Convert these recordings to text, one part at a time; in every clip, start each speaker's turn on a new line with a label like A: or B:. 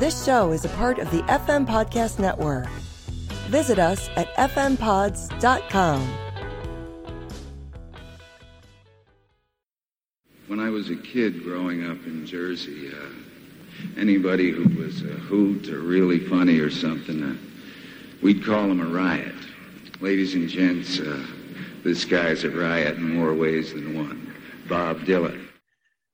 A: This show is a part of the FM Podcast Network. Visit us at fmpods.com.
B: When I was a kid growing up in Jersey, uh, anybody who was a hoot or really funny or something, uh, we'd call him a riot. Ladies and gents, uh, this guy's a riot in more ways than one. Bob Dylan.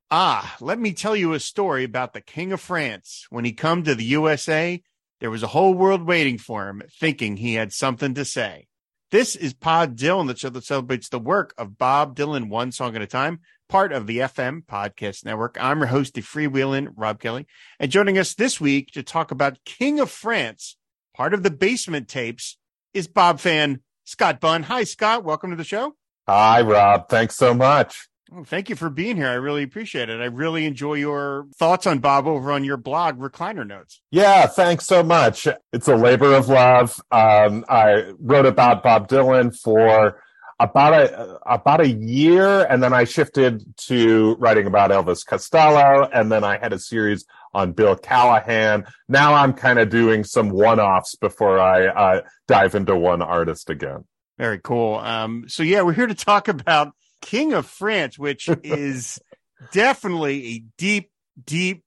C: Ah, let me tell you a story about the King of France. When he come to the USA, there was a whole world waiting for him, thinking he had something to say. This is Pod Dylan, the show that celebrates the work of Bob Dylan one song at a time, part of the FM Podcast Network. I'm your host, the freewheeling Rob Kelly, and joining us this week to talk about King of France, part of the Basement Tapes, is Bob fan Scott Bunn. Hi, Scott. Welcome to the show.
D: Hi, Rob. Thanks so much.
C: Oh, thank you for being here. I really appreciate it. I really enjoy your thoughts on Bob over on your blog, Recliner Notes.
D: Yeah, thanks so much. It's a labor of love. Um, I wrote about Bob Dylan for about a about a year, and then I shifted to writing about Elvis Costello, and then I had a series on Bill Callahan. Now I'm kind of doing some one-offs before I uh, dive into one artist again.
C: Very cool. Um, so yeah, we're here to talk about King of France, which is definitely a deep, deep,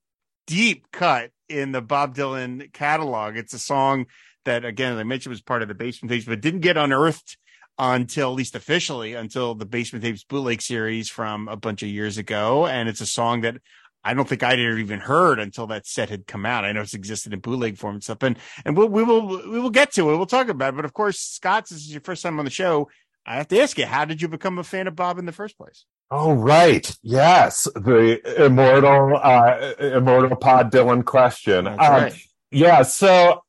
C: deep cut in the Bob Dylan catalog. It's a song that, again, as I mentioned, was part of the Basement Tapes, but didn't get unearthed until, at least officially, until the Basement Tapes bootleg series from a bunch of years ago. And it's a song that I don't think I'd ever even heard until that set had come out. I know it's existed in bootleg form and stuff, and and we'll, we will we will get to it. We'll talk about it. But of course, Scott, this is your first time on the show. I have to ask you, how did you become a fan of Bob in the first place?
D: Oh, right. Yes. The immortal, uh, immortal Pod Dylan question.
C: Um, right.
D: Yeah. So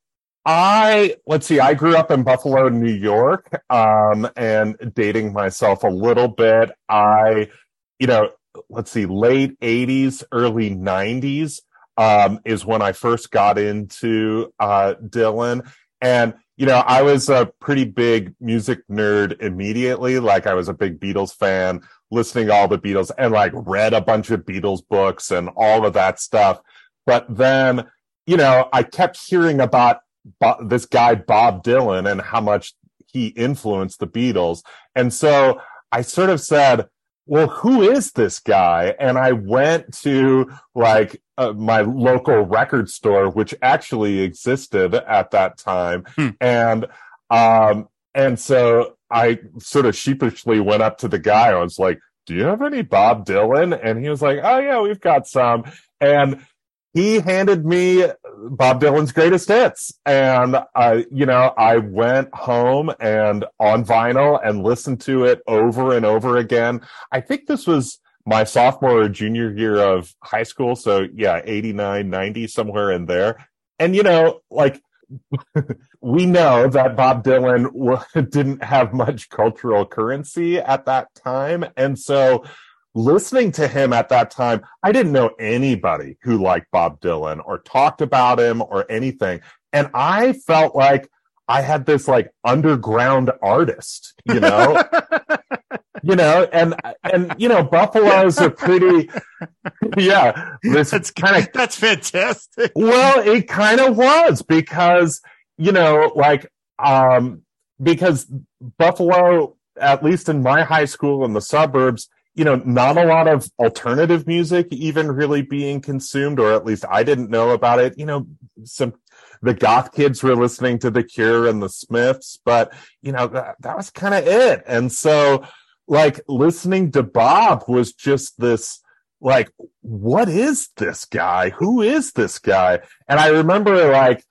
D: I, let's see, I grew up in Buffalo, New York, um, and dating myself a little bit. I, you know, let's see, late eighties, early nineties, um, is when I first got into, uh, Dylan. And you know, I was a pretty big music nerd immediately. Like I was a big Beatles fan, listening to all the Beatles and like read a bunch of Beatles books and all of that stuff. But then, you know, I kept hearing about Bo- this guy, Bob Dylan, and how much he influenced the Beatles. And so I sort of said, well, who is this guy? And I went to like uh, my local record store, which actually existed at that time. Hmm. And, um, and so I sort of sheepishly went up to the guy. I was like, do you have any Bob Dylan? And he was like, oh yeah, we've got some. And he handed me Bob Dylan's greatest hits. And I, you know, I went home and on vinyl and listened to it over and over again. I think this was my sophomore or junior year of high school. So yeah, 89, 90, somewhere in there. And you know, like we know that Bob Dylan didn't have much cultural currency at that time. And so listening to him at that time, I didn't know anybody who liked Bob Dylan or talked about him or anything. And I felt like I had this like underground artist, you know? you know, and and you know, Buffalo's a pretty yeah,
C: this that's kind of that's fantastic.
D: Well, it kind of was because, you know, like um because Buffalo, at least in my high school in the suburbs, you know, not a lot of alternative music even really being consumed, or at least I didn't know about it. You know, some the goth kids were listening to The Cure and the Smiths, but you know, that, that was kind of it. And so, like, listening to Bob was just this, like, what is this guy? Who is this guy? And I remember like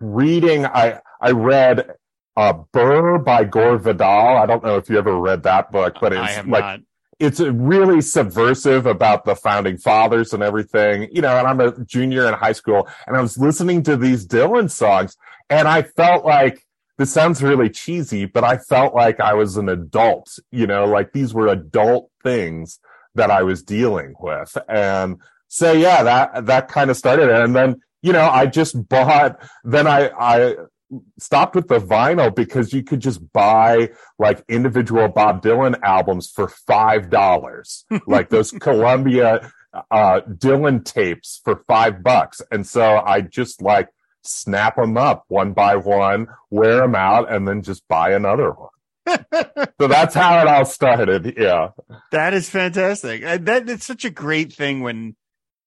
D: reading, I, I read uh, Burr by Gore Vidal. I don't know if you ever read that book, but it's like
C: not
D: it's really subversive about the founding fathers and everything, you know, and I'm a junior in high school and I was listening to these Dylan songs and I felt like this sounds really cheesy, but I felt like I was an adult, you know, like these were adult things that I was dealing with. And so, yeah, that, that kind of started. And then, you know, I just bought, then I, I stopped with the vinyl because you could just buy like individual Bob Dylan albums for five dollars, like those Columbia uh, Dylan tapes for five bucks. And so I just like snap them up one by one, wear them out, and then just buy another one. so that's how it all started. Yeah.
C: That is fantastic. That it's such a great thing when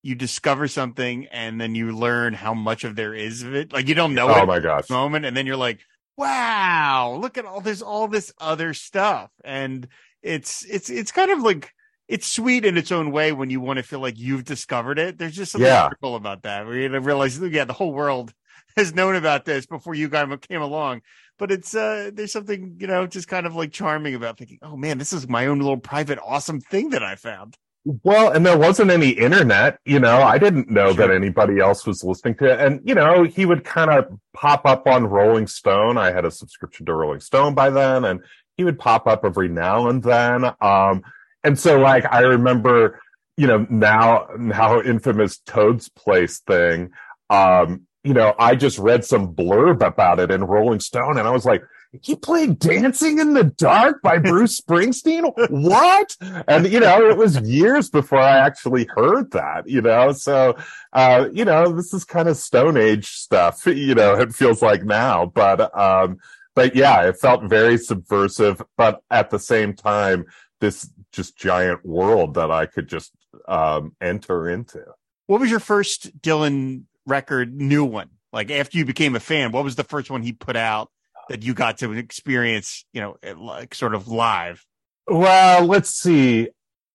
C: you discover something and then you learn how much of there is of it. Like you don't know
D: Oh
C: it
D: my gosh.
C: moment, and then you're like, "Wow, look at all this, all this other stuff." And it's it's it's kind of like it's sweet in its own way when you want to feel like you've discovered it. There's just something
D: Yeah.
C: cool about that. Where you realize, yeah, the whole world has known about this before you guys came along. But it's uh there's something, you know, just kind of like charming about thinking, oh man, this is my own little private awesome thing that I found.
D: Well, and there wasn't any internet, you know, I didn't know
C: Sure.
D: that anybody else was listening to it. And, you know, he would kind of pop up on Rolling Stone. I had a subscription to Rolling Stone by then, and he would pop up every now and then. Um, and so like, I remember, you know, now, now infamous Toad's Place thing. Um, you know, I just read some blurb about it in Rolling Stone and I was like, he played Dancing in the Dark by Bruce Springsteen? What? And, you know, it was years before I actually heard that, you know? So, uh, you know, this is kind of Stone Age stuff, you know, it feels like now, but, um, but yeah, it felt very subversive, but at the same time, this just giant world that I could just, um, enter into.
C: What was your first Dylan record, new one? Like after you became a fan, what was the first one he put out that you got to experience, you know, like sort of live?
D: Well, let's see.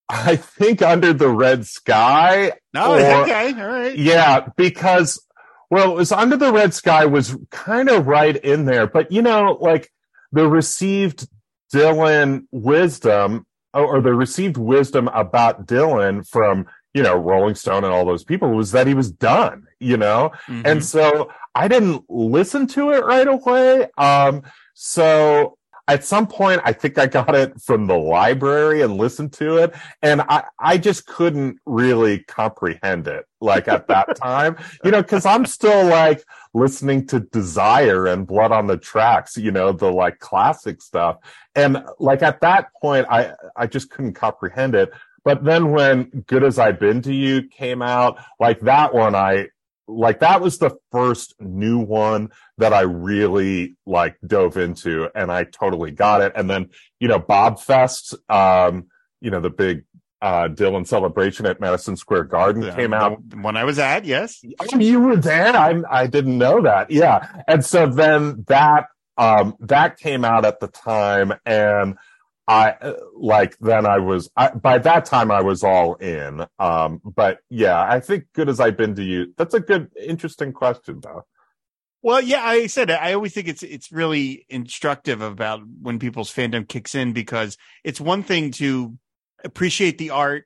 D: I think Under the Red Sky
C: No,
D: Or-
C: okay, all right.
D: Yeah, because well, it was Under the Red Sky was kind of right in there, but you know, like the received Dylan wisdom oh, or the received wisdom about Dylan from, you know, Rolling Stone and all those people was that he was done, you know?
C: Mhm.
D: And so I didn't listen to it right away. Um, so at some point, I think I got it from the library and listened to it. And I, I just couldn't really comprehend it like at that time, you know, cause I'm still like listening to Desire and Blood on the Tracks, you know, the like classic stuff. And like at that point, I, I just couldn't comprehend it. But then when Good as I've Been to You came out, like that one, I, like that was the first new one that I really like dove into and I totally got it. And then, you know, Bob Fest, um, you know, the big, uh, Dylan celebration at Madison Square Garden
C: The-
D: came out.
C: When I was at, yes.
D: Oh, you were there? I, I didn't know that. Yeah. And so then that, um, that came out at the time and I, like, then I was, I, by that time I was all in. Um, but yeah, I think good as I've been to you. That's a good, interesting question though.
C: Well, yeah, I said. I always think it's it's really instructive about when people's fandom kicks in because it's one thing to appreciate the art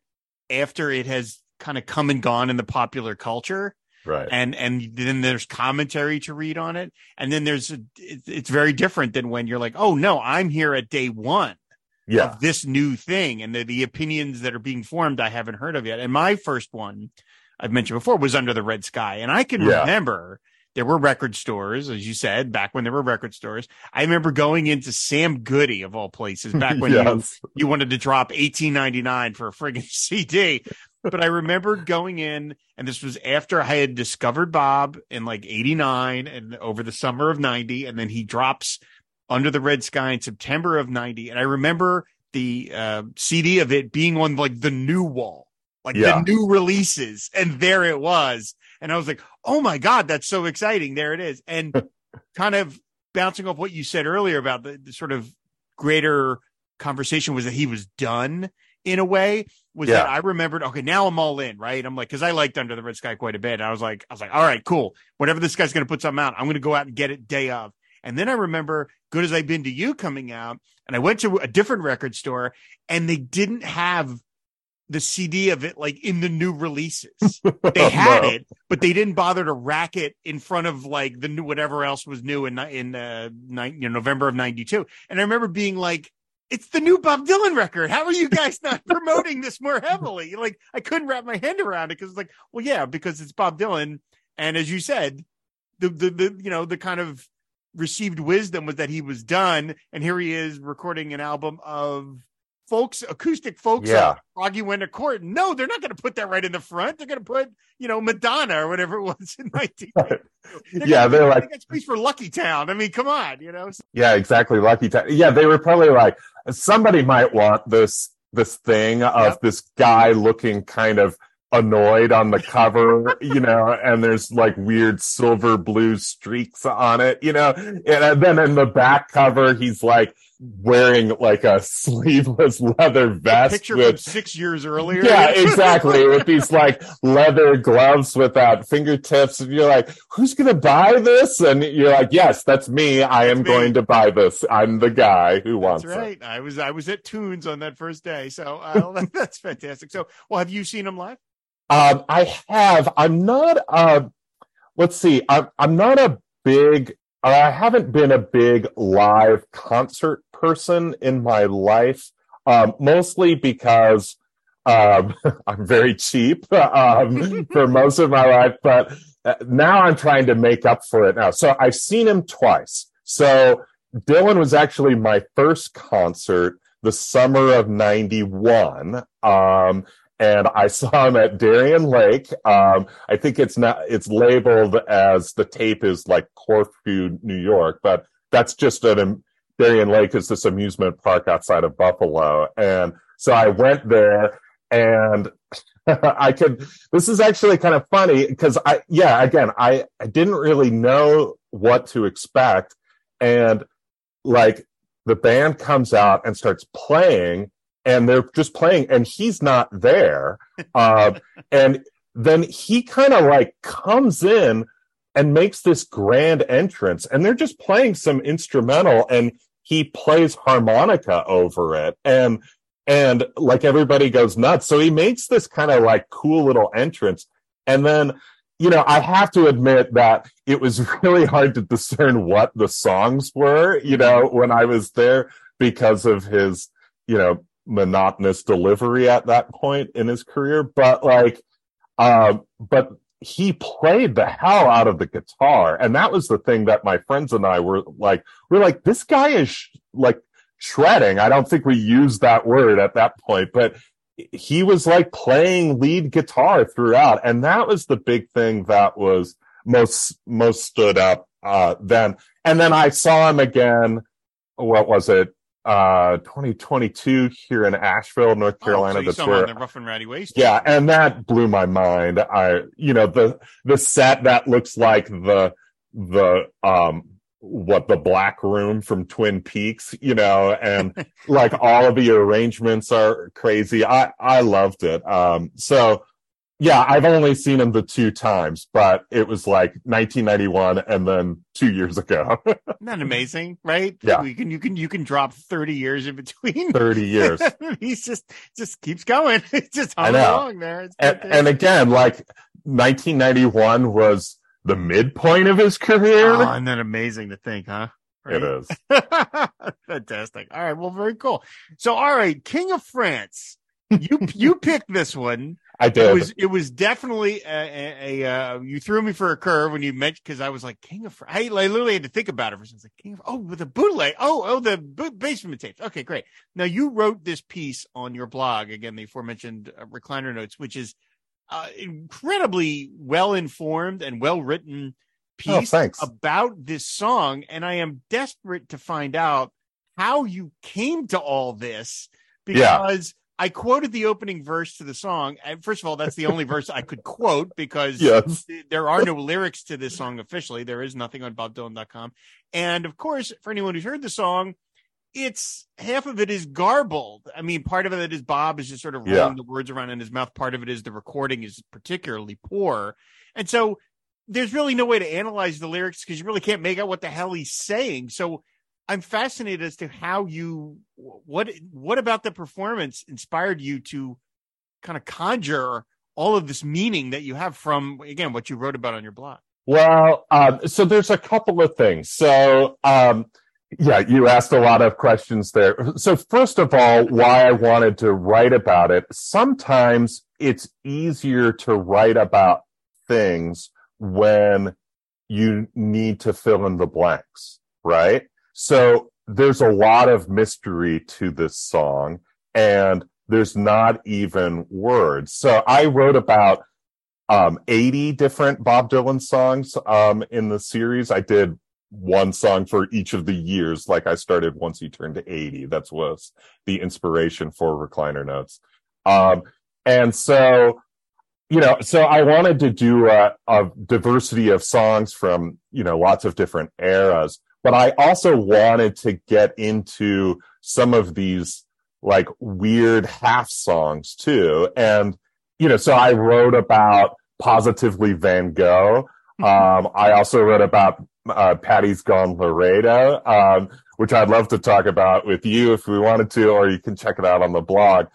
C: after it has kind of come and gone in the popular culture
D: Right.
C: and and then there's commentary to read on it and then there's a, it's very different than when you're like oh no i'm here at day one
D: yeah.
C: of this new thing and the, the opinions that are being formed I haven't heard of yet. And my first one I've mentioned before was Under the Red Sky. And I can
D: Yeah.
C: remember there were record stores, as you said, back when there were record stores. I remember going into Sam Goody of all places back when you, you wanted to drop eighteen ninety nine for a friggin' CD. But I remember going in, and this was after I had discovered Bob in like '89 and over the summer of '90, and then he drops Under the Red Sky in September of '90, and I remember the uh, CD of it being on like the new wall, like
D: Yeah.
C: the new releases, and there it was, and I was like, "Oh my god, that's so exciting!" There it is, and kind of bouncing off what you said earlier about the, the sort of greater conversation was that he was done in a way was
D: Yeah.
C: that I remembered, okay, now I'm all in, right? I'm like, cause I liked Under the Red Sky quite a bit. And I was like, I was like, all right, cool. Whatever this guy's going to put something out, I'm going to go out and get it day of. And then I remember Good as I've Been to You coming out and I went to a different record store and they didn't have the CD of it like in the new releases. They had
D: No.
C: it, but they didn't bother to rack it in front of like the new whatever else was new in in uh, nine, you know, November of '92. And I remember being like, "It's the new Bob Dylan record. How are you guys not promoting this more heavily?" Like I couldn't wrap my hand around it because it's like, well, yeah, because it's Bob Dylan, and as you said, the the, the you know the kind of received wisdom was that he was done, and here he is recording an album of folks, acoustic folk
D: Yeah.
C: Froggy Went to Court. No, they're not going to put that right in the front. They're going to put, you know, Madonna or whatever it was in 19.
D: Yeah, they're like-
C: that's space for Lucky Town. I mean, come on, you know.
D: Yeah, exactly. Lucky time. Yeah, they were probably like somebody might want this this thing of
C: Yep.
D: this guy looking kind of annoyed on the cover, you know, and there's like weird silver blue streaks on it, you know, and then in the back cover he's like wearing like a sleeveless leather vest
C: Picture from
D: with
C: six years earlier.
D: yeah, exactly. with these like leather gloves without fingertips. And you're like, who's going to buy this? And you're like, yes, that's me. I am
C: me.
D: going to buy this. I'm the guy who wants
C: That's right. I was I was at Tunes on that first day, so uh, that's fantastic. So, well, have you seen him live?
D: Um, I have, I'm not, let's see, I'm, I'm not a big, I haven't been a big live concert person in my life, um, mostly because um, I'm very cheap um, for most of my life, but uh, now I'm trying to make up for it now. So I've seen him twice. So Dylan was actually my first concert the summer of 91. Um, and I saw him at Darien Lake. Um, I think it's not, it's labeled as the tape is like Corfu, New York, but that's just an, Darien Lake is this amusement park outside of Buffalo. And so I went there and I could, this is actually kind of funny because I, yeah, again, I, I didn't really know what to expect. And like the band comes out and starts playing and they're just playing and he's not there. Uh, and then he kind of like comes in and makes this grand entrance and they're just playing some instrumental and he plays harmonica over it and and like everybody goes nuts so he makes this kind of like cool little entrance and then you know i have to admit that it was really hard to discern what the songs were you know when i was there because of his you know monotonous delivery at that point in his career but like um but he played the hell out of the guitar. And that was the thing that my friends and i were like we're like this guy is sh- like shredding. I don't think we used that word at that point but he was like playing lead guitar throughout. And that was the big thing that was most most stood up uh then. And then i saw him again. What was it uh 2022 here in asheville north carolina
C: Oh, so
D: that's where
C: the Rough and Rowdy Ways.
D: yeah, and that blew my mind. I, you know, the the set that looks like the the um what the black room from Twin Peaks, you know, and like all of the arrangements are crazy. I I loved it. Um so yeah, I've only seen him the two times, but it was like 1991 and then 2 years ago.
C: Isn't amazing, right?
D: Yeah.
C: You can you can you can drop 30 years in between.
D: 30 years.
C: He's just just keeps going. It's just
D: know.
C: along there. It's
D: and, and again, like 1991 was the midpoint of his career.
C: Oh, isn't that amazing to think, huh?
D: It is.
C: Fantastic. All right. Well, very cool. So, all right, King of France. You you picked this one.
D: I did.
C: It was it was definitely a, a, a uh, you threw me for a curve when you mentioned because I was like King of. I, I literally had to think about it for a second. Like King of oh with the bootleg. Oh oh the bo- basement tapes. Okay, great. Now you wrote this piece on your blog again, the aforementioned uh, recliner notes, which is uh, incredibly well informed and well written
D: Oh,
C: piece
D: thanks.
C: about this song, and I am desperate to find out how you came to all this
D: Yeah.
C: I quoted the opening verse to the song. And first of all, that's the only verse I could quote because
D: Yes.
C: there are no lyrics to this song officially. There is nothing on BobDylan.com. And of course, for anyone who's heard the song, it's half of it is garbled. I mean, part of it is Bob is just sort of rolling
D: Yeah.
C: the words around in his mouth. Part of it is the recording is particularly poor. And so there's really no way to analyze the lyrics because you really can't make out what the hell he's saying. So I'm fascinated as to how you what what about the performance inspired you to kind of conjure all of this meaning that you have from again what you wrote about on your blog.
D: Well, um, so there's a couple of things. So, um, yeah, you asked a lot of questions there. So first of all, why I wanted to write about it. Sometimes it's easier to write about things when you need to fill in the blanks, right? So there's a lot of mystery to this song. and there's not even words. So I wrote about um, 80 different Bob Dylan songs um, in the series. I did one song for each of the years. Like I started once he turned to 80. That was the inspiration for recliner notes. Um, and so, you know, so I wanted to do a, a diversity of songs from, you know, lots of different eras, but I also wanted to get into some of these like weird half songs too. And, you know, so I wrote about positively Van Gogh. Um, I also wrote about uh, Patty's Gone Laredo, um, which I'd love to talk about with you if we wanted to, or you can check it out on the blog.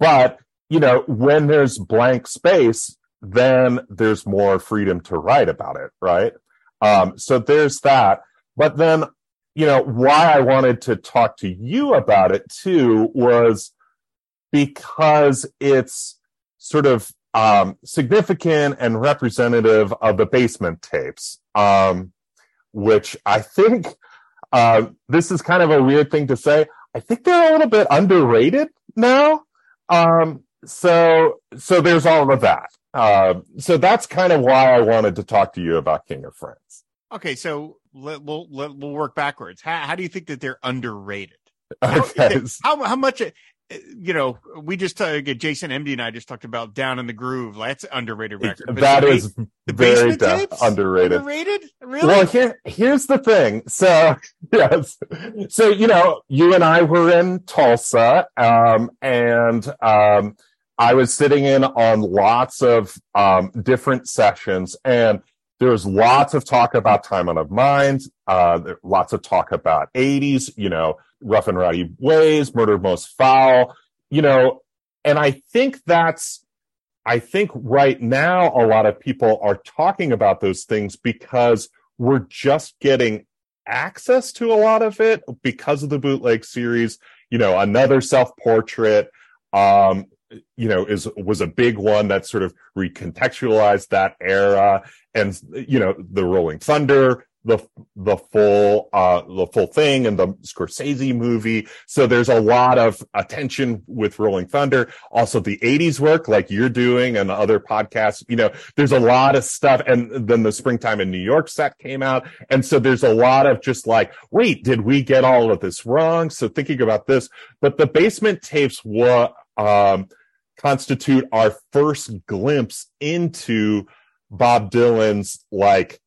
D: But, you know, when there's blank space, then there's more freedom to write about it, right? Um, so there's that. But then, you know, why I wanted to talk to you about it too was because it's sort of um, significant and representative of the basement tapes. Um, which I think uh, this is kind of a weird thing to say. I think they're a little bit underrated now. Um, so, so there's all of that. Uh, so that's kind of why I wanted to talk to you about King of France.
C: Okay, so let, we'll let, we'll work backwards. How, how do you think that they're underrated?
D: Okay.
C: How how much you know, we just uh, Jason MD and I just talked about Down in the Groove. That's underrated record.
D: That is the very underrated.
C: Underrated, really?
D: Well, here here's the thing. So yes, so you know, you and I were in Tulsa, um, and um, I was sitting in on lots of um, different sessions, and there was lots of talk about Time Out of Mind, uh, lots of talk about 80s, you know, rough and rowdy ways, murder most foul, you know, and I think that's, I think right now a lot of people are talking about those things because we're just getting access to a lot of it because of the bootleg series. You know, another self portrait, um, you know, is was a big one that sort of recontextualized that era, and you know, the Rolling Thunder the the full uh the full thing and the Scorsese movie. So there's a lot of attention with Rolling Thunder. Also the 80s work like you're doing and other podcasts, you know, there's a lot of stuff. And then the springtime in New York set came out. And so there's a lot of just like, wait, did we get all of this wrong? So thinking about this, but the basement tapes were um constitute our first glimpse into Bob Dylan's like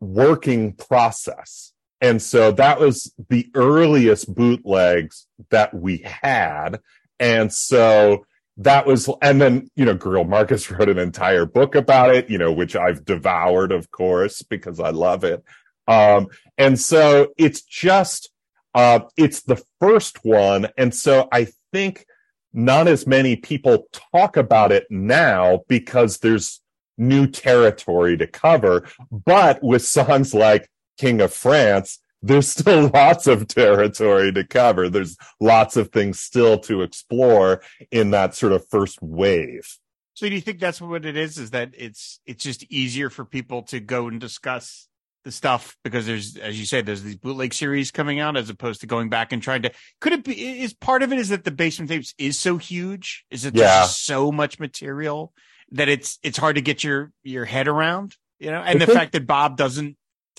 D: working process. And so that was the earliest bootlegs that we had. And so that was, and then, you know, Greil Marcus wrote an entire book about it, you know, which I've devoured, of course, because I love it. Um, and so it's just, uh, it's the first one. And so I think not as many people talk about it now because there's new territory to cover. But with songs like King of France, there's still lots of territory to cover. There's lots of things still to explore in that sort of first wave.
C: So do you think that's what it is? Is that it's it's just easier for people to go and discuss the stuff because there's, as you said, there's these bootleg series coming out as opposed to going back and trying to. Could it be? Is part of it is that the basement tapes is so huge? Is it yeah. so much material that it's it's hard to get your your head around, you know, and I the fact that Bob doesn't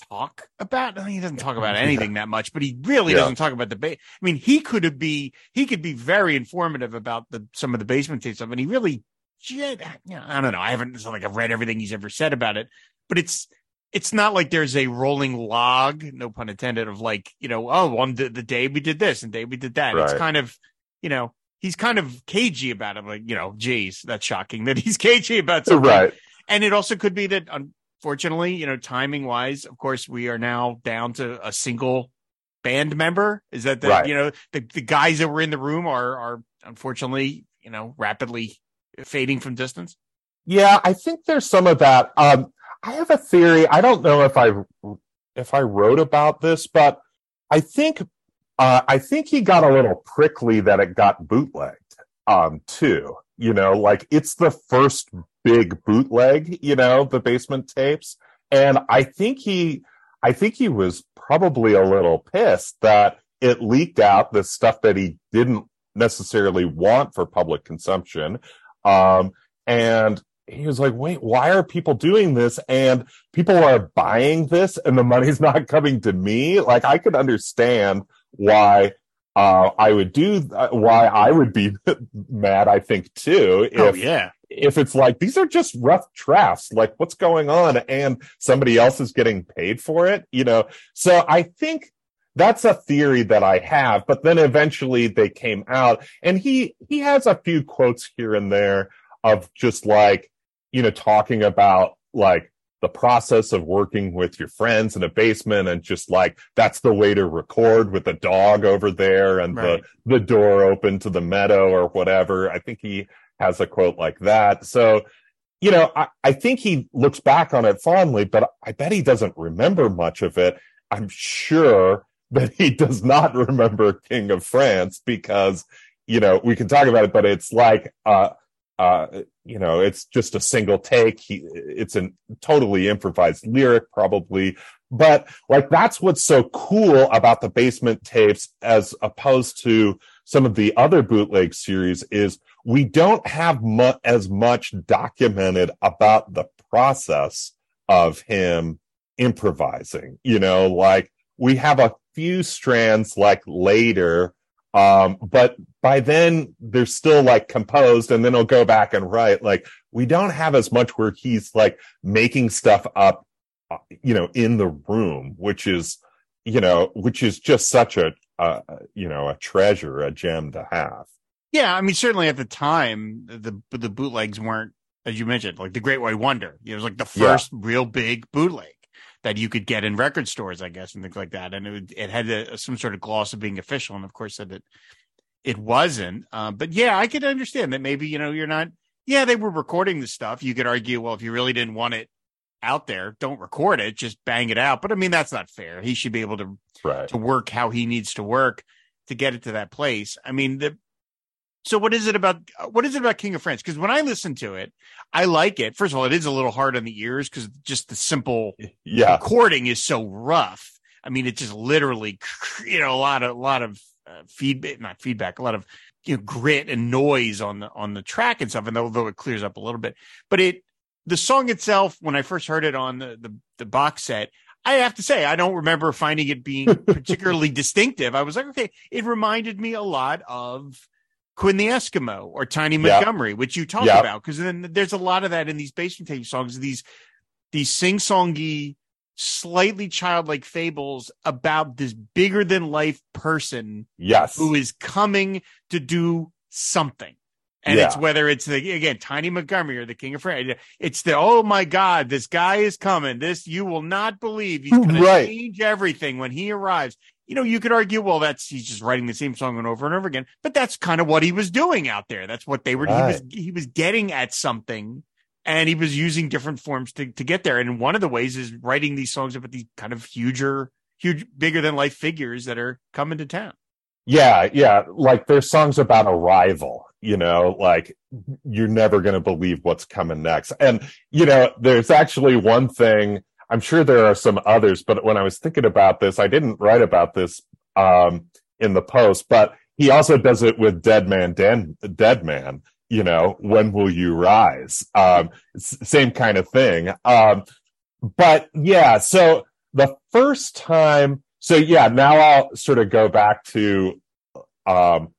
C: talk about he doesn't talk about anything that much, but he really yeah. doesn't talk about the base. I mean, he could be he could be very informative about the some of the basement tapes stuff, and he really, you know, I don't know. I haven't it's like I've read everything he's ever said about it, but it's it's not like there's a rolling log, no pun intended, of like you know, oh, on the, the day we did this and day we did that. Right. It's kind of you know he's kind of cagey about it. Like, you know, geez, that's shocking that he's cagey about something.
D: Right.
C: And it also could be that, unfortunately, you know, timing wise, of course, we are now down to a single band member. Is that the, right. you know, the, the guys that were in the room are, are unfortunately, you know, rapidly fading from distance?
D: Yeah, I think there's some of that. Um, I have a theory. I don't know if I, if I wrote about this, but I think uh, I think he got a little prickly that it got bootlegged, um, too. You know, like it's the first big bootleg, you know, the basement tapes. And I think he, I think he was probably a little pissed that it leaked out the stuff that he didn't necessarily want for public consumption. Um, and he was like, wait, why are people doing this? And people are buying this and the money's not coming to me. Like I could understand why uh, I would do uh, why I would be mad. I think too.
C: oh yeah,
D: if it's like these are just rough drafts, like what's going on, and somebody else is getting paid for it, you know. So I think that's a theory that I have. But then eventually they came out, and he he has a few quotes here and there of just like you know talking about like the process of working with your friends in a basement and just like that's the way to record with the dog over there and
C: Right.
D: the the door open to the meadow or whatever. I think he has a quote like that. So you know I, I think he looks back on it fondly but i bet he doesn't remember much of it. I'm sure that he does not remember king of france because you know we can talk about it but it's like uh uh you know it's just a single take. He it's a totally improvised lyric probably. But like that's what's so cool about the basement tapes as opposed to some of the other bootleg series is we don't have mu- as much documented about the process of him improvising you know? Like we have a few strands like later um but by then they're still like composed and then he'll go back and write like we don't have as much where he's like making stuff up uh, you know in the room which is you know which is just such a uh, you know a treasure a gem to have
C: yeah. I mean, certainly at the time, the the bootlegs weren't, as you mentioned, like the Great White Wonder. It was like the
D: Yeah.
C: first real big bootleg that you could get in record stores, I guess, and things like that. And it it had a, some sort of gloss of being official, and of course, said that it wasn't. Uh, but yeah, I could understand that maybe you know you're not. Yeah, they were recording the stuff. You could argue, well, if you really didn't want it out there, don't record it, just bang it out. But I mean, that's not fair. He should be able to
D: right
C: to work how he needs to work to get it to that place. I mean, the so what is it about what is it about King of France? Because when I listen to it, I like it. First of all, it is a little hard on the ears because just the simple
D: yeah
C: recording is so rough. I mean, it's just literally you know a lot of a lot of uh, feedback, not feedback, a lot of you know grit and noise on the on the track and stuff. And although it clears up a little bit, but it the song itself, when I first heard it on the the, the box set, I have to say I don't remember finding it being particularly distinctive. I was like, okay, it reminded me a lot of Quinn the Eskimo or Tiny. Montgomery, which you talk
D: Yeah.
C: about, because then there's a lot of that in these basement tape songs. These these sing songy, slightly childlike fables about this bigger than life person
D: yes
C: who is coming to do something. And
D: Yeah.
C: it's whether it's the again Tiny Montgomery or the King of France. It's the oh my God, this guy is coming. This you will not believe. He's going
D: Right.
C: to change everything when he arrives. You know, you could argue, well, that's he's just writing the same song over and over again. But that's kind of what he was doing out there. That's what they were. He was he was getting at something, and he was using different forms to to get there. And one of the ways is writing these songs about these kind of huger, huge, bigger than life figures that are coming to town.
D: Yeah, yeah. Like there's songs about arrival, you know, like you're never going to believe what's coming next. And, you know, there's actually one thing, I'm sure there are some others, but when I was thinking about this, I didn't write about this um, in the post, but he also does it with Dead Man, Den- Dead Man, you know, when will you rise? Um, same kind of thing. Um, but yeah, so the first time, so yeah, now I'll sort of go back to, um,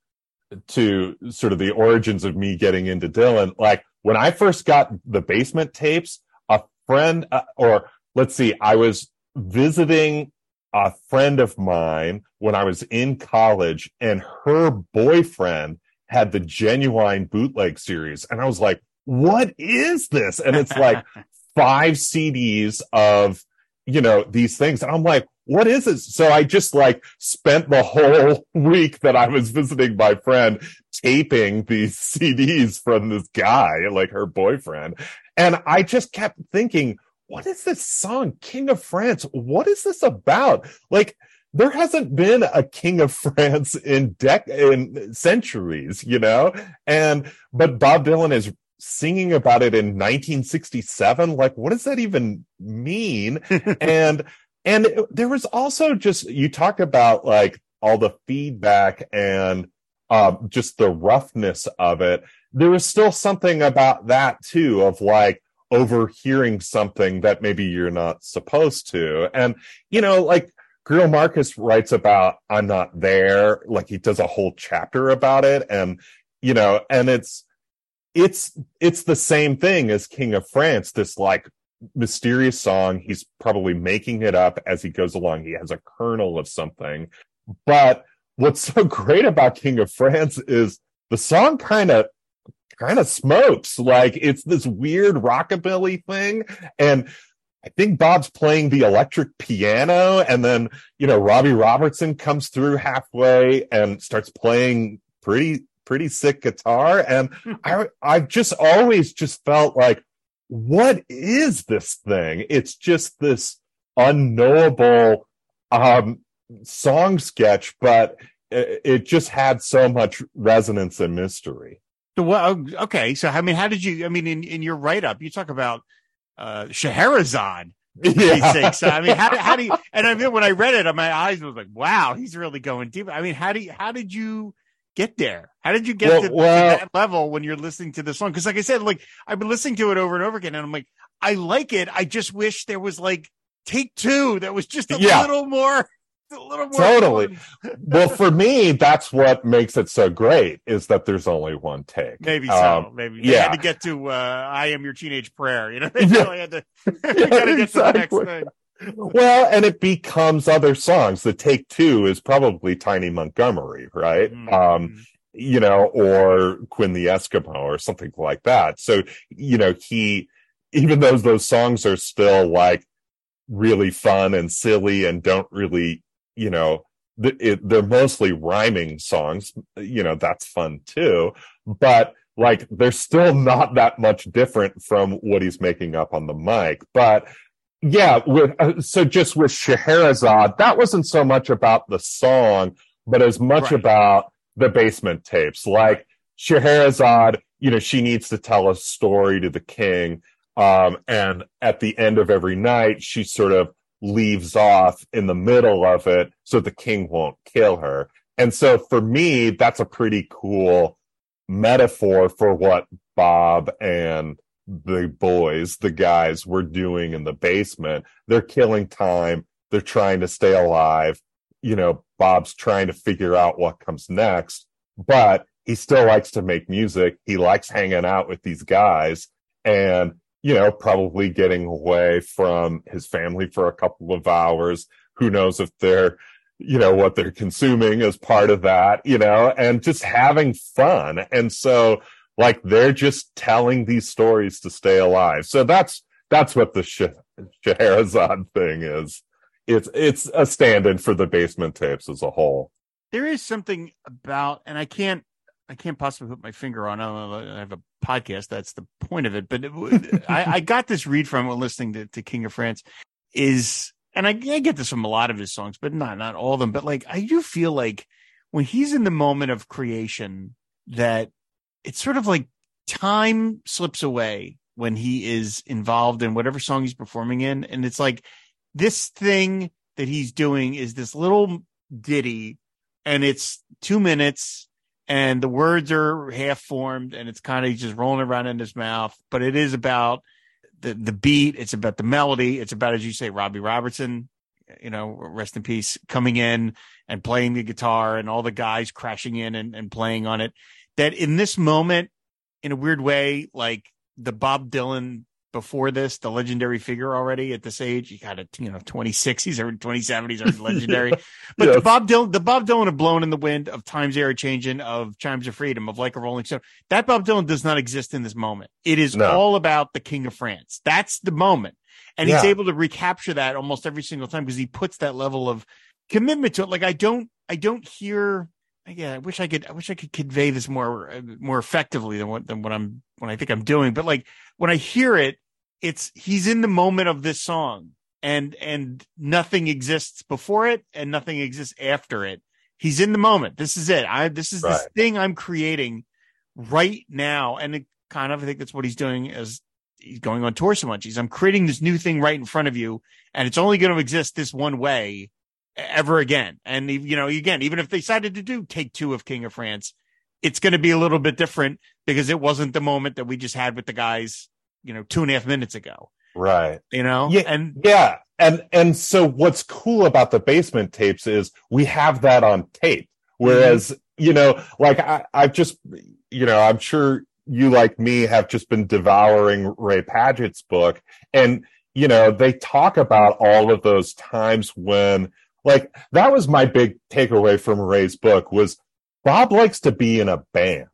D: to sort of the origins of me getting into Dylan. Like when I first got the basement tapes, a friend, uh, or let's see, I was visiting a friend of mine when I was in college and her boyfriend had the genuine bootleg series. And I was like, what is this? And it's like five CDs of, you know, these things. And I'm like, what is this? So I just like spent the whole week that I was visiting my friend taping these CDs from this guy, like her boyfriend. And I just kept thinking, what is this song, King of France? What is this about? Like, there hasn't been a king of France in dec in centuries, you know? And, but Bob Dylan is singing about it in 1967. Like, what does that even mean? and, and it- there was also just, you talk about like all the feedback and, uh, just the roughness of it. There was still something about that too, of like overhearing something that maybe you're not supposed to. And, you know, like Greil Marcus writes about I'm not there, like he does a whole chapter about it. And, you know, and it's, it's, it's the same thing as King of France, this like mysterious song. He's probably making it up as he goes along. He has a kernel of something. But what's so great about King of France is the song kind of kind of smokes. Like it's this weird rockabilly thing. And I think Bob's playing the electric piano and then, you know, Robbie Robertson comes through halfway and starts playing pretty, pretty sick guitar. And I, I've just always just felt like, what is this thing? It's just this unknowable, um, song sketch, but it, it just had so much resonance and mystery.
C: Well, okay. So, I mean, how did you, I mean, in, in your write up, you talk about, uh, Scheherazade. Yeah. So, I mean, how, how do you, and I mean, when I read it, my eyes was like, wow, he's really going deep. I mean, how do you, how did you get there? How did you get well, to, well, to, that level when you're listening to the song? Cause like I said, like I've been listening to it over and over again and I'm like, I like it. I just wish there was like take two that was just a yeah. a little more
D: totally well for me that's what makes it so great is that there's only one take
C: maybe so um, maybe yeah had to get to uh i am your teenage prayer you know they yeah. really had to yeah, gotta get exactly. to the next thing
D: well, and it becomes other songs. The take two is probably Tiny Montgomery, right? Mm-hmm. Um, you know, or Quinn the Eskimo or something like that. So, you know, he, even though those songs are still like really fun and silly and don't really you know, it, they're mostly rhyming songs. You know, that's fun too. But like, they're still not that much different from what he's making up on the mic. But yeah, with, uh, so just with Scheherazade, that wasn't so much about the song, but as much right. about the basement tapes. Like Scheherazade, you know, she needs to tell a story to the king. Um, and at the end of every night, she sort of leaves off in the middle of it so the king won't kill her. And so for me, that's a pretty cool metaphor for what Bob and the boys, the guys were doing in the basement. They're killing time. They're trying to stay alive. You know, Bob's trying to figure out what comes next, but he still likes to make music. He likes hanging out with these guys. And you know, probably getting away from his family for a couple of hours. Who knows if they're, you know, what they're consuming as part of that, you know, and just having fun. And so, like, they're just telling these stories to stay alive. So that's, that's what the Scheherazade thing is. It's, it's a stand in for the basement tapes as a whole.
C: There is something about, and I can't I can't possibly put my finger on. I have a podcast. That's the point of it. But it, I, I, got this read from when listening to, to, King of France. Is and I, I, get this from a lot of his songs, but not not all of them. But like I do feel like when he's in the moment of creation, that it's sort of like time slips away when he is involved in whatever song he's performing in, and it's like this thing that he's doing is this little ditty, and it's two minutes and the words are half formed and it's kind of just rolling around in his mouth but it is about the the beat it's about the melody it's about as you say robbie robertson you know rest in peace coming in and playing the guitar and all the guys crashing in and, and playing on it. That in this moment in a weird way like the bob dylan before this, the legendary figure already at this age. He got a you know 26. He's already 27. He's already legendary. But yes. the Bob Dylan, the Bob Dylan of Blowin' in the Wind, of Times Era Changing, of Chimes of Freedom, of Like a Rolling Stone. That Bob Dylan does not exist in this moment. It is no. all about the King of France. That's the moment, and yeah. he's able to recapture that almost every single time because he puts that level of commitment to it. Like I don't, I don't hear yeah, I wish I could. I wish I could convey this more uh, more effectively than what than what I'm when I think I'm doing. But like when I hear it, it's he's in the moment of this song and and nothing exists before it and nothing exists after it. He's in the moment. This is it. I this is right. this thing i'm creating right now. And it kind of i think that's what he's doing as he's going on tour so much. He's i'm creating this new thing right in front of you and it's only going to exist this one way ever again. And you know again even if they decided to do take two of king of france it's going to be a little bit different because it wasn't the moment that we just had with the guys, you know, two and a half minutes ago.
D: Right.
C: You know?
D: Yeah.
C: And
D: yeah. And and so what's cool about the basement tapes is we have that on tape. Whereas, mm-hmm. you know, like I, I've just you know, I'm sure you like me have just been devouring Ray Padgett's book. And, you know, they talk about all of those times when like that was my big takeaway from Ray's book was Bob likes to be in a band,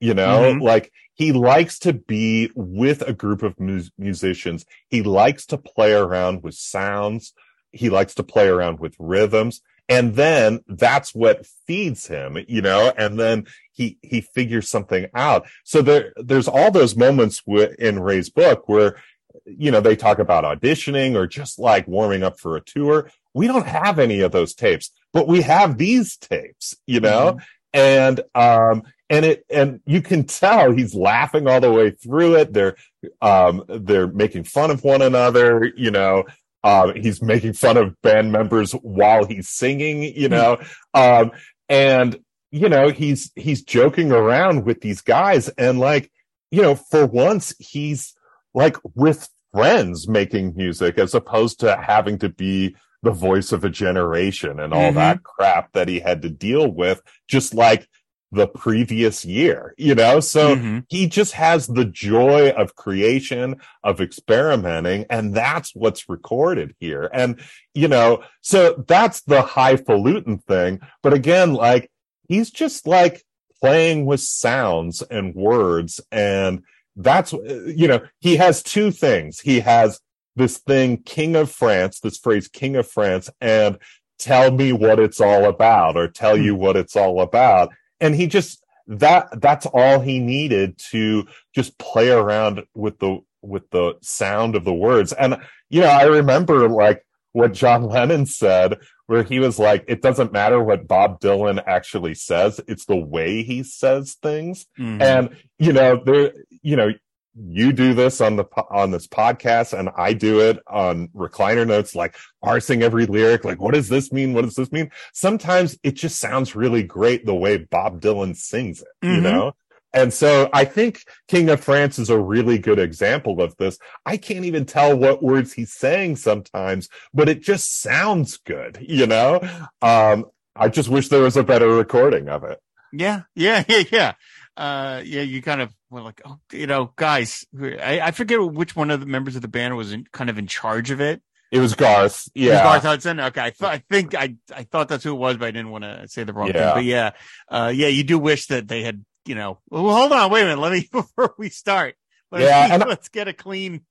D: you know, mm-hmm. like he likes to be with a group of mu- musicians. He likes to play around with sounds. He likes to play around with rhythms. And then that's what feeds him, you know, and then he, he figures something out. So there, there's all those moments w- in Ray's book where, you know, they talk about auditioning or just like warming up for a tour. We don't have any of those tapes, but we have these tapes, you know, mm-hmm and um and it and you can tell he's laughing all the way through it they're um they're making fun of one another you know um he's making fun of band members while he's singing you know um and you know he's he's joking around with these guys and like you know for once he's like with friends making music as opposed to having to be the voice of a generation and all mm-hmm. that crap that he had to deal with, just like the previous year, you know? So mm-hmm. he just has the joy of creation, of experimenting, and that's what's recorded here. And, you know, so that's the highfalutin thing. But again, like, he's just like playing with sounds and words. And that's, you know, he has two things. He has this thing, King of France, this phrase, King of France, and tell me what it's all about or tell you what it's all about. And he just, that, that's all he needed to just play around with the, with the sound of the words. And, you know, I remember like what John Lennon said, where he was like, it doesn't matter what Bob Dylan actually says. It's the way he says things. Mm-hmm. And, you know, there, you know, you do this on the on this podcast and I do it on recliner notes like parsing every lyric like what does this mean? What does this mean? Sometimes it just sounds really great the way Bob Dylan sings it mm-hmm. you know? And so I think King of France is a really good example of this. I can't even tell what words he's saying sometimes but it just sounds good you know? Um I just wish there was a better recording of it.
C: Yeah yeah yeah yeah uh, yeah, you kind of were like, oh, you know, guys, I, I forget which one of the members of the band was in, kind of in charge of it.
D: It was Garth. Yeah. Was
C: Garth Hudson. Okay. I, th- I think I, I thought that's who it was, but I didn't want to say the wrong yeah. thing. But yeah, uh, yeah, you do wish that they had, you know, well, hold on, wait a minute. Let me, before we start, let's, yeah, and let's get a clean,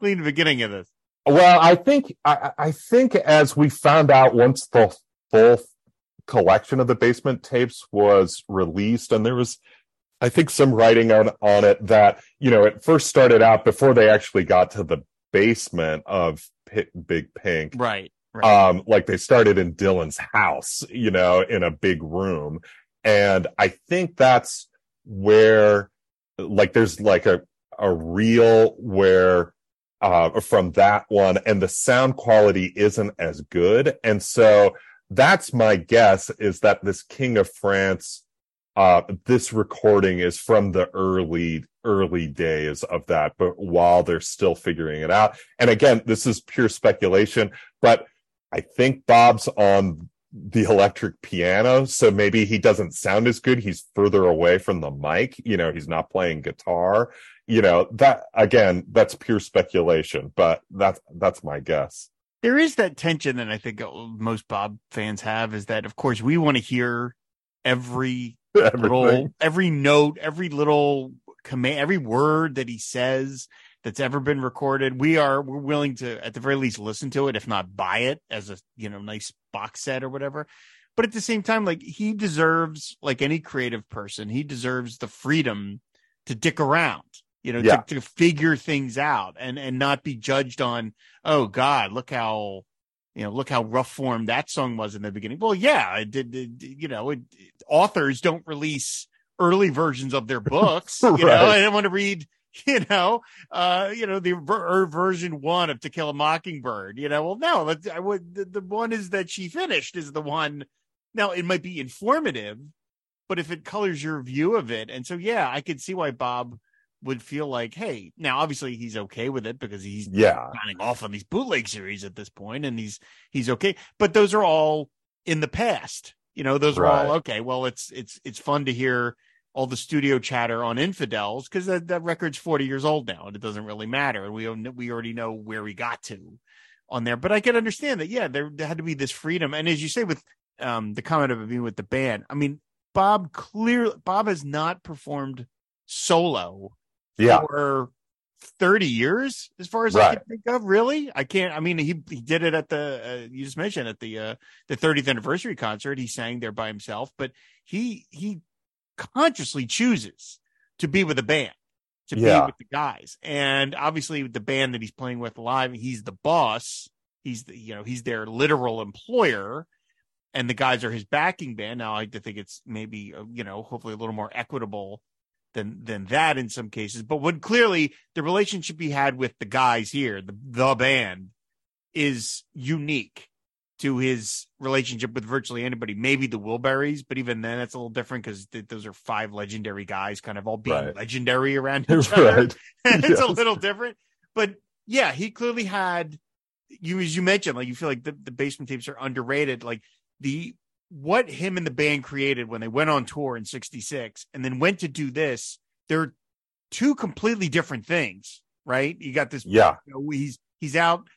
C: clean beginning of this.
D: Well, I think, I, I think as we found out once the full collection of the basement tapes was released and there was, I think some writing on on it that you know it first started out before they actually got to the basement of P- Big Pink,
C: right? Right.
D: Um, like they started in Dylan's house, you know, in a big room, and I think that's where, like, there's like a a reel where uh, from that one, and the sound quality isn't as good, and so that's my guess is that this King of France uh, this recording is from the early early days of that but while they're still figuring it out and again this is pure speculation but i think bob's on the electric piano so maybe he doesn't sound as good. He's further away from the mic you know he's not playing guitar you know that again that's pure speculation but that's that's my guess.
C: There is that tension that i think most bob fans have is that of course we want to hear every little every note, every little command, every word that he says that's ever been recorded. We are we're willing to at the very least listen to it, if not buy it as a you know nice box set or whatever. But at the same time, like he deserves, like any creative person, he deserves the freedom to dick around, you know, yeah. to, to figure things out and and not be judged on, oh God, look how you know, look how rough form that song was in the beginning. Well, yeah, it did. It, you know, it, authors don't release early versions of their books. You right. know, I didn't want to read, you know, uh, you know, the ver- version one of To Kill a Mockingbird. You know, well, no, I would. The, the one is that she finished is the one. Now it might be informative, but if it colors your view of it, and so yeah, I could see why Bob would feel like, hey, now obviously he's okay with it because he's
D: yeah
C: signing off on these bootleg series at this point, and he's he's okay. But those are all in the past. You know, those are all okay. Well, it's it's it's fun to hear all the studio chatter on infidels because that, that record's 40 years old now and it doesn't really matter. And we we already know where we got to on there. But I can understand that, yeah, there, there had to be this freedom. And as you say, with um the comment of being with the band, I mean, Bob clearly Bob has not performed solo
D: yeah.
C: for 30 years as far as I can think of really? I can't I mean he he did it at the uh, you just mentioned at the uh the 30th anniversary concert he sang there by himself but he he consciously chooses to be with a band to be with the guys. And obviously with the band that he's playing with live he's the boss. He's the you know he's their literal employer and the guys are his backing band. Now i like to think it's maybe uh, you know hopefully a little more equitable than than that in some cases. But when clearly the relationship he had with the guys here, the the band, is unique to his relationship with virtually anybody. Maybe the Wilburys, but even then, that's a little different because th- those are five legendary guys, kind of all being
D: Right.
C: legendary around each other.
D: right
C: it's a little different. But yeah, he clearly had you as you mentioned, like you feel like the, the basement tapes are underrated. Like the what him and the band created when they went on tour in 66 and then went to do this, they're two completely different things, right? You got this
D: yeah.
C: you know, he's he's out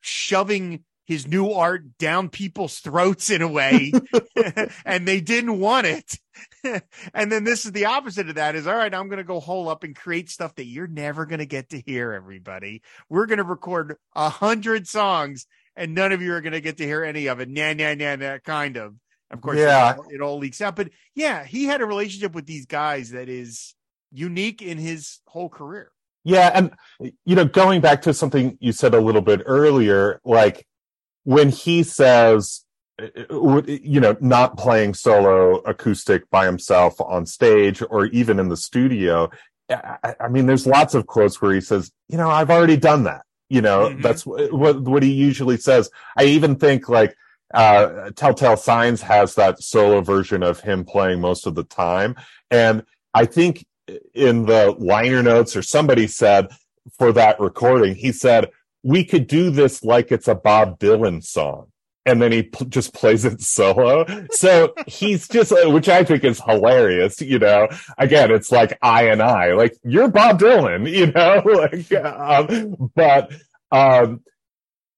C: shoving his new art down people's throats in a way and they didn't want it. And then this is the opposite of that is all right i'm going to go hole up and create stuff that you're never going to get to hear everybody. We're going to record a hundred songs and none of you are going to get to hear any of it. Nah nah nah nah kind of of course
D: Yeah.
C: it, all, leaks out but yeah he had a relationship with these guys that is unique in his whole career
D: Yeah, and you know, going back to something you said a little bit earlier, like when he says, uh, you know, not playing solo acoustic by himself on stage or even in the studio. I, mean, there's lots of quotes where he says, you know, I've already done that. You know,
C: Mhm.
D: that's wh- what what he usually says. I even think like uh Tell Tale Signs has that solo version of him playing most of the time, and I think in the liner notes or somebody said for that recording, he said, we could do this like it's a Bob Dylan song. And then he pl- just plays it solo. So he's just, which I think is hilarious, you know, again, it's like I and I, like you're Bob Dylan, you know, like, um, but, um,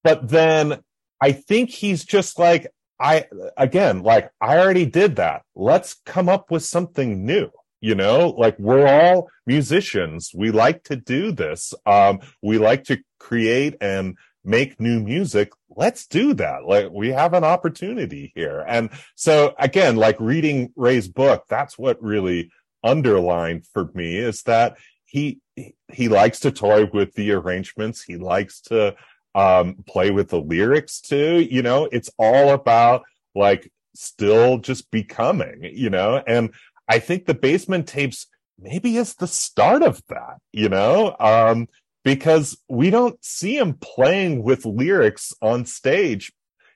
D: but then I think he's just like, I, again, like I already did that. Let's come up with something new you know? Like we're all musicians. We like to do this. Um we like to create and make new music. Let's do that. Like we have an opportunity here. And so again like reading ray's book that's what really underlined for me is that he he likes to toy with the arrangements. He likes to um play with the lyrics too you know? It's all about like still just becoming you know? And I think the basement tapes maybe is the start of that, you know, um, because we don't see him playing with lyrics on stage,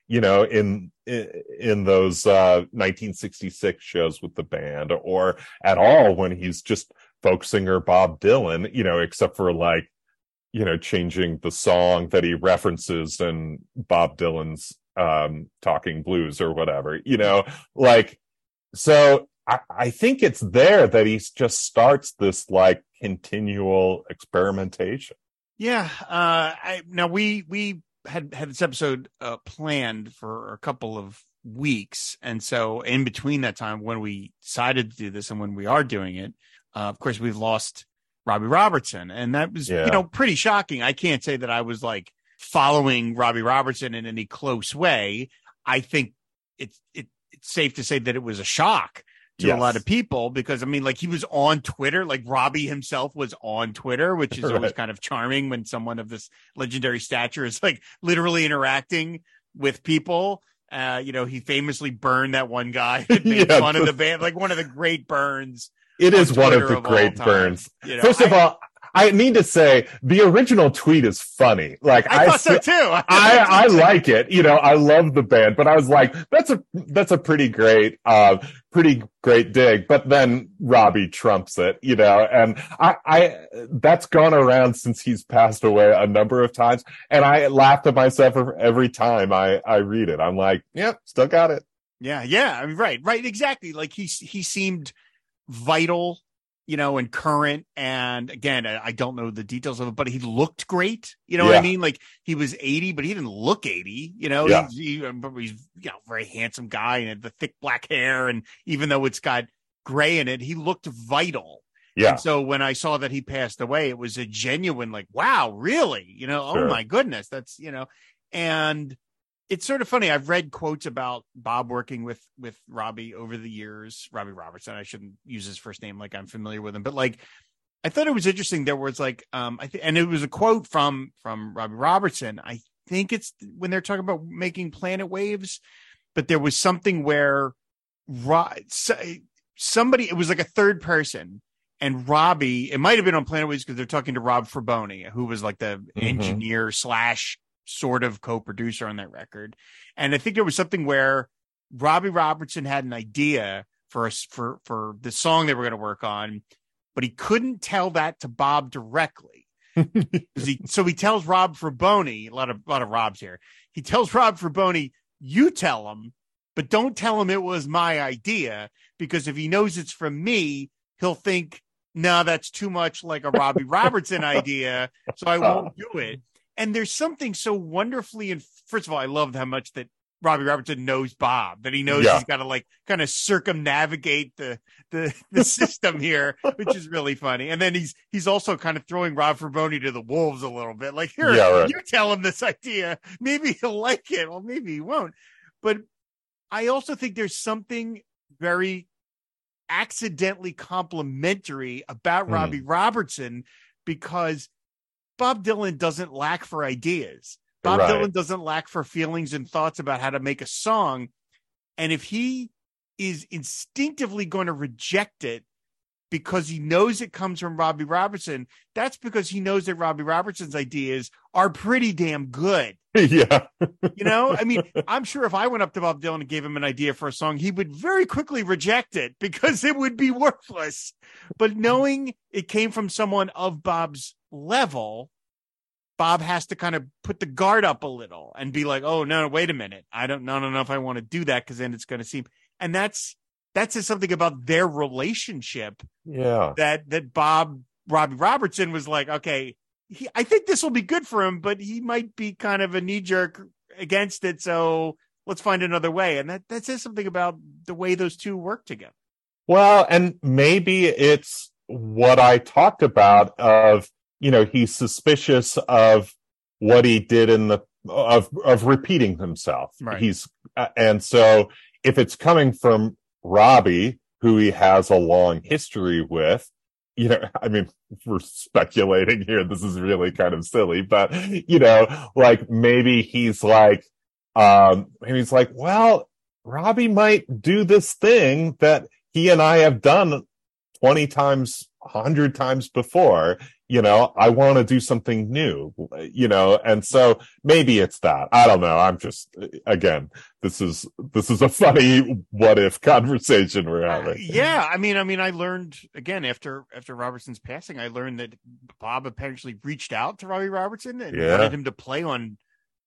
D: you know, in in those uh, 1966 shows with the band, or at all when he's just folk singer Bob Dylan, you know, except for like, you know, changing the song that he references in Bob Dylan's um, Talking Blues or whatever, you know, like so I, I think it's there that he just starts this like continual experimentation.
C: Yeah. Uh, I, now we we had had this episode uh, planned for a couple of weeks, and so in between that time, when we decided to do this and when we are doing it, uh, of course, we've lost Robbie Robertson, and that was
D: Yeah.
C: you know pretty shocking. I can't say that I was like following Robbie Robertson in any close way. I think it's it, it's safe to say that it was a shock to a lot of people because I mean, like he was on Twitter, like Robbie himself was on Twitter, which is always kind of charming when someone of this legendary stature is like literally interacting with people. Uh, you know, he famously burned that one guy that made
D: Yeah,
C: fun of the- band, like one of the great burns.
D: It is one of the
C: of
D: great burns.
C: You know,
D: First of all, I need to say the original tweet is funny. Like
C: I,
D: I,
C: thought so too.
D: I, I like it. You know, I love the band, but I was like, that's a that's a pretty great, uh, pretty great dig. But then Robbie trumps it, you know, and I, I that's gone around since he's passed away a number of times, and I laugh at myself every time I I read it. I'm like, yep, still got it.
C: Yeah, yeah, I mean, right, right, exactly. Like he he seemed vital, you know, and current. And again, I, I don't know the details of it, but he looked great. You know what I mean? Like he was eighty, but he didn't look eighty. You know,
D: Yeah.
C: he's, he, um, he's you know very handsome guy and had the thick black hair, and even though it's got gray in it, he looked vital.
D: Yeah,
C: And so when I saw that he passed away, it was a genuine like, wow, really? You know, oh
D: Sure.
C: oh my goodness, that's you know, and it's sort of funny. I've read quotes about Bob working with with Robbie over the years. Robbie Robertson. I shouldn't use his first name like I'm familiar with him, but like I thought it was interesting. There was like um I think and it was a quote from from Robbie Robertson. I think it's when they're talking about making planet waves, but there was something where Ro- so- somebody it was like a third person and Robbie, it might have been on Planet Waves because they're talking to Rob Fraboni, who was like the
D: Mhm.
C: engineer slash sort of co-producer on that record. And I think there was something where Robbie Robertson had an idea for us for for the song they were going to work on, but he couldn't tell that to Bob directly. he, so he tells Rob Fraboni, a lot of a lot of Robs here. He tells Rob Fraboni, "You tell him, but don't tell him it was my idea because if he knows it's from me, he'll think, no, that's too much like a Robbie Robertson idea, so I won't do it." And there's something so wonderfully and first of all, I love how much that Robbie Robertson knows Bob, that he knows
D: Yeah.
C: he's got to like kind of circumnavigate the the the system here, which is really funny. And then he's he's also kind of throwing Rob Fraboni to the wolves a little bit. Like, here,
D: Yeah, right.
C: you tell him this idea. Maybe he'll like it. Well, maybe he won't. But I also think there's something very accidentally complimentary about
D: Hmm.
C: Robbie Robertson because Bob Dylan doesn't lack for ideas. Bob
D: Right.
C: Dylan doesn't lack for feelings and thoughts about how to make a song. And if he is instinctively going to reject it because he knows it comes from Robbie Robertson, that's because he knows that Robbie Robertson's ideas are pretty damn good.
D: yeah,
C: You know, I mean, I'm sure if I went up to Bob Dylan and gave him an idea for a song, he would very quickly reject it because it would be worthless. But knowing it came from someone of Bob's level, Bob has to kind of put the guard up a little and be like, "Oh no, wait a minute, I don't, no, no, know if I want to do that because then it's going to seem." And that's that says something about their relationship
D: yeah.
C: that that Bob Robbie Robertson was like, okay, he, I think this will be good for him, but he might be kind of a knee jerk against it. So let's find another way. And that that says something about the way those two work together.
D: Well, and maybe it's what I talked about of, you know, he's suspicious of what he did in the of of repeating himself.
C: Right.
D: He's uh, and so if it's coming from Robbie, who he has a long history with, you know, I mean, we're speculating here. This is really kind of silly, but you know, like maybe he's like, um, maybe he's like, well, Robbie might do this thing that he and I have done 20 times, 100 times before. You know, I want to do something new, you know, and so maybe it's that. I don't know. I'm just, again, this is, this is a funny what if conversation we're
C: Uh,
D: having.
C: yeah, I mean, I mean, I learned again after after Robertson's passing, I learned that Bob apparently reached out to Robbie Robertson and
D: Yeah.
C: wanted him to play on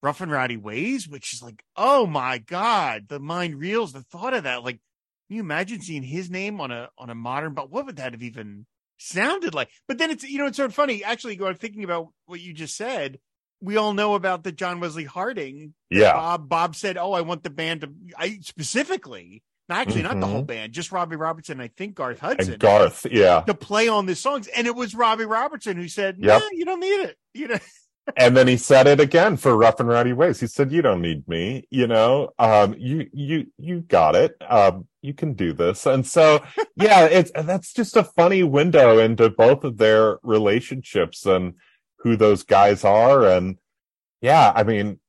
C: Rough and Rowdy Ways, which is like, oh my god, the mind reels. The thought of that, like, can you imagine seeing his name on a on a modern? But what would that have even sounded like? But then it's you know it's sort of funny actually. Going thinking about what you just said, we all know about the John Wesley Harding
D: Yeah.
C: Bob Bob said, "Oh, I want the band to I specifically, not actually not the
D: Mhm.
C: whole band, just Robbie Robertson, I think Garth Hudson,
D: And Garth. Yeah.
C: to play on the songs." And it was Robbie Robertson who said,
D: Yep.
C: "Yeah, you don't need it." You know,
D: and then he said it again for rough and rowdy ways he said you don't need me you know um you you you got it um you can do this. And so yeah it's that's just a funny window into both of their relationships and who those guys are. And yeah i mean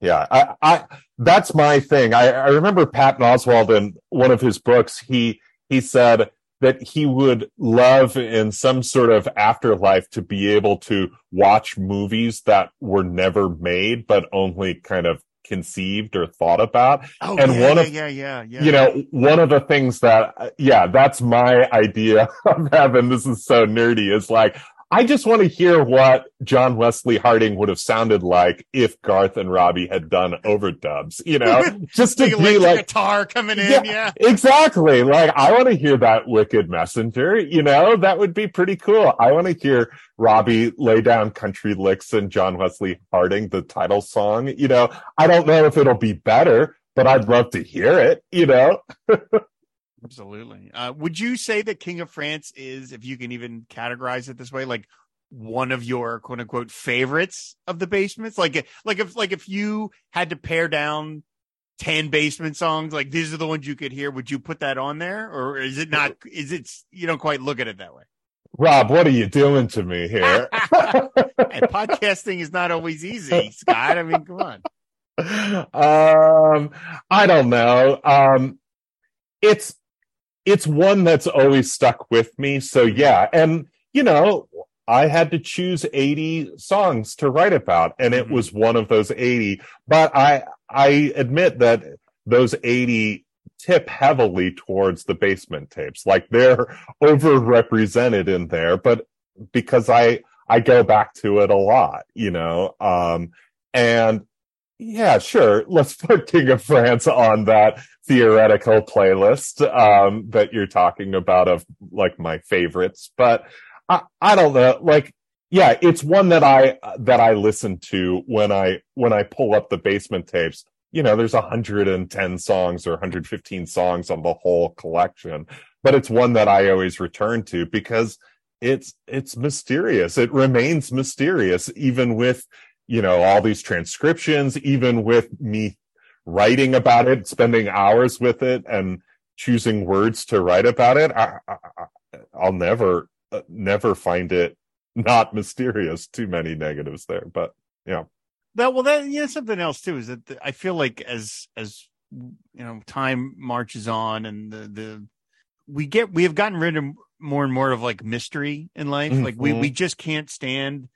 D: yeah i i that's my thing. I i remember Patton Oswalt in one of his books he he said that he would love in some sort of afterlife to be able to watch movies that were never made, but only kind of conceived or thought about.
C: Oh,
D: and
C: yeah,
D: one
C: yeah,
D: of
C: yeah, yeah, yeah.
D: you know, one of the things that, yeah, that's my idea of heaven. This is so nerdy. Is like, I just want to hear what John Wesley Harding would have sounded like if Garth and Robbie had done overdubs, you know, just to be like,
C: guitar coming in.
D: Yeah.
C: Yeah.
D: exactly. Like, I want to hear that wicked messenger, you know, that would be pretty cool. I want to hear Robbie lay down country licks and John Wesley Harding, the title song, you know, I don't know if it'll be better, but I'd love to hear it, you know?
C: Absolutely. Uh, would you say that King of France is, if you can even categorize it this way, like one of your quote unquote favorites of the basements? Like, like if, like if you had to pare down 10 basement songs, like these are the ones you could hear, would you put that on there? Or is it not, is it, you don't quite look at it that way?
D: Rob, what are you doing to me here?
C: and podcasting is not always easy, Scott. I mean, come on.
D: um, I don't know. Um, it's, it's one that's always stuck with me. So yeah. And, you know, I had to choose 80 songs to write about and it
C: Mhm.
D: was one of those 80, but I, I admit that those 80 tip heavily towards the basement tapes. Like they're overrepresented in there, but because I, I go back to it a lot, you know, um, and yeah, sure. Let's put King of France on that theoretical playlist um, that you're talking about of like my favorites. But I, I don't know. Like, yeah, it's one that I that I listen to when I when I pull up the basement tapes. You know, there's 110 songs or 115 songs on the whole collection, but it's one that I always return to because it's it's mysterious. It remains mysterious even with you know, all these transcriptions, even with me writing about it, spending hours with it and choosing words to write about it, I, I, I'll never, uh, never find it not mysterious. Too many negatives there, but yeah.
C: That well, that yeah, something else too is that the, I feel like as as you know, time marches on and the the we get we have gotten rid of more and more of like mystery in life. Like we we just can't stand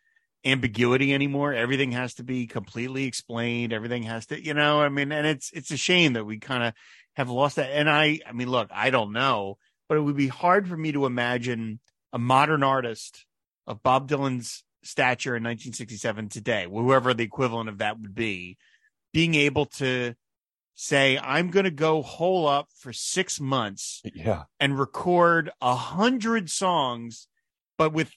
C: ambiguity anymore. Everything has to be completely explained. Everything has to, you know, I mean, and it's it's a shame that we kind of have lost that. And I, I mean, look, I don't know, but it would be hard for me to imagine a modern artist of Bob Dylan's stature in 1967 today, whoever the equivalent of that would be, being able to say, I'm going to go hole up for six months
D: Yeah.
C: and record a hundred songs, but with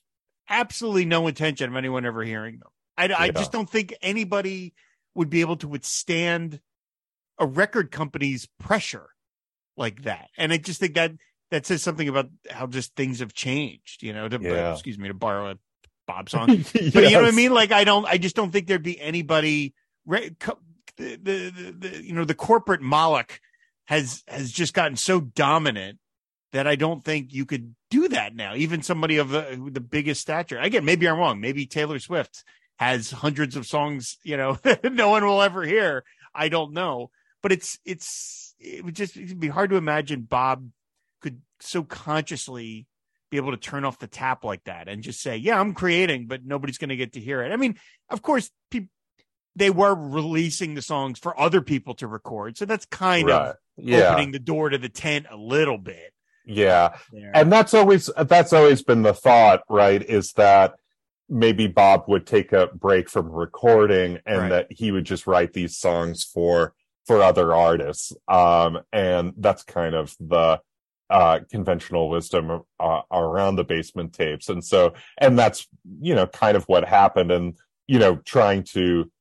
C: absolutely no intention of anyone ever hearing them. I, I just don't think anybody would be able to withstand a record company's pressure like that. And I just think that that says something about how just things have changed, you know, to, uh,
D: Yeah.
C: excuse me, to borrow a Bob song. But you know what I mean? Like I don't, I just don't think there'd be anybody. re- co- The, the, the, the you know the corporate Moloch has has just gotten so dominant that I don't think you could do that now. Even somebody of the the biggest stature. Again, maybe I'm wrong. Maybe Taylor Swift has hundreds of songs, you know, no one will ever hear. I don't know, but it's it's it would just it'd be hard to imagine Bob could so consciously be able to turn off the tap like that and just say, "Yeah, I'm creating, but nobody's going to get to hear it." I mean, of course, people they were releasing the songs for other people to record, so that's kind
D: Right.
C: of
D: Yeah.
C: opening the door to the tent a little bit.
D: Yeah.
C: There.
D: And that's always that's always been the thought, right? Is that maybe Bob would take a break from recording and
C: Right.
D: that he would just write these songs for for other artists. Um and that's kind of the uh conventional wisdom uh, around the basement tapes. And so and that's you know kind of what happened and you know trying to